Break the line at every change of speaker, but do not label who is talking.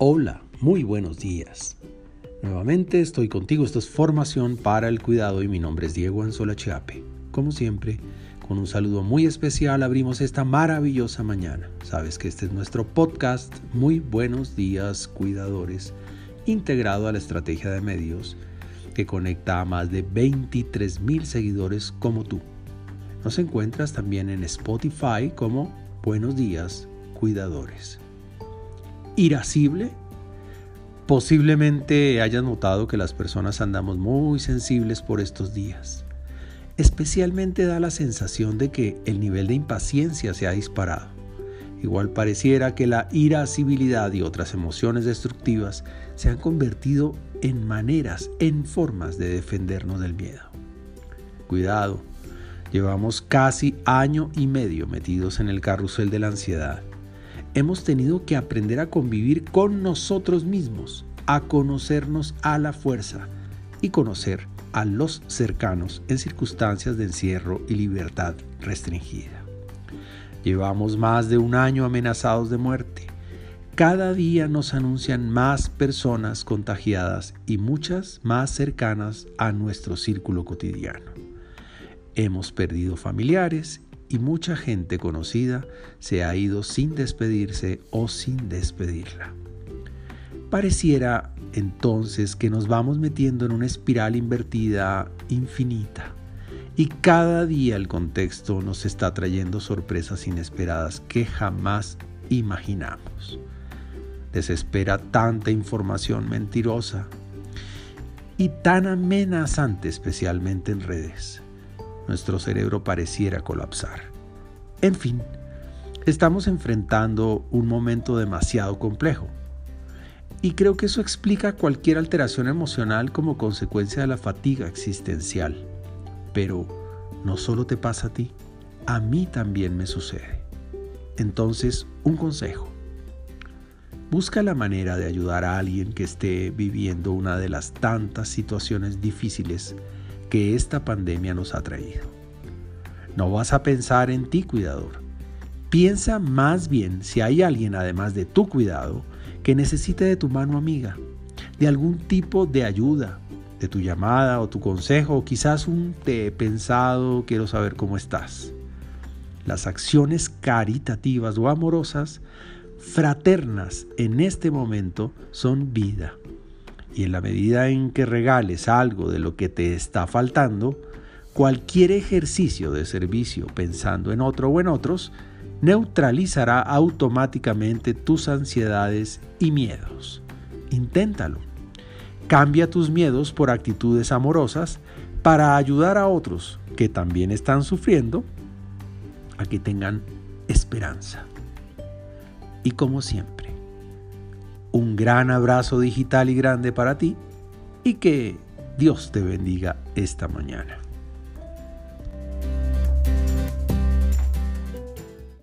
Hola, muy buenos días. Nuevamente estoy contigo, esto es Formación para el Cuidado y mi nombre es Diego Anzola Chiape. Como siempre, con un saludo muy especial abrimos esta maravillosa mañana. Sabes que este es nuestro podcast Muy buenos días cuidadores, integrado a la estrategia de medios que conecta a más de 23 mil seguidores como tú. Nos encuentras también en Spotify como Buenos días cuidadores. Irascible Posiblemente hayas notado que las personas andamos muy sensibles por estos días. Especialmente da la sensación de que el nivel de impaciencia se ha disparado. Igual pareciera que la irascibilidad y otras emociones destructivas se han convertido en maneras, en formas de defendernos del miedo. Cuidado, llevamos casi año y medio metidos en el carrusel de la ansiedad hemos tenido que aprender a convivir con nosotros mismos, a conocernos a la fuerza y conocer a los cercanos en circunstancias de encierro y libertad restringida. Llevamos más de un año amenazados de muerte. Cada día nos anuncian más personas contagiadas y muchas más cercanas a nuestro círculo cotidiano. Hemos perdido familiares y mucha gente conocida se ha ido sin despedirse o sin despedirla. Pareciera entonces que nos vamos metiendo en una espiral invertida infinita y cada día el contexto nos está trayendo sorpresas inesperadas que jamás imaginamos. Desespera tanta información mentirosa y tan amenazante especialmente en redes nuestro cerebro pareciera colapsar. En fin, estamos enfrentando un momento demasiado complejo. Y creo que eso explica cualquier alteración emocional como consecuencia de la fatiga existencial. Pero no solo te pasa a ti, a mí también me sucede. Entonces, un consejo. Busca la manera de ayudar a alguien que esté viviendo una de las tantas situaciones difíciles que esta pandemia nos ha traído. No vas a pensar en ti, cuidador. Piensa más bien si hay alguien, además de tu cuidado, que necesite de tu mano amiga, de algún tipo de ayuda, de tu llamada o tu consejo, o quizás un te he pensado, quiero saber cómo estás. Las acciones caritativas o amorosas, fraternas en este momento, son vida y en la medida en que regales algo de lo que te está faltando, cualquier ejercicio de servicio pensando en otro o en otros neutralizará automáticamente tus ansiedades y miedos. Inténtalo. Cambia tus miedos por actitudes amorosas para ayudar a otros que también están sufriendo a que tengan esperanza. Y como siempre, un gran abrazo digital y grande para ti y que Dios te bendiga esta mañana.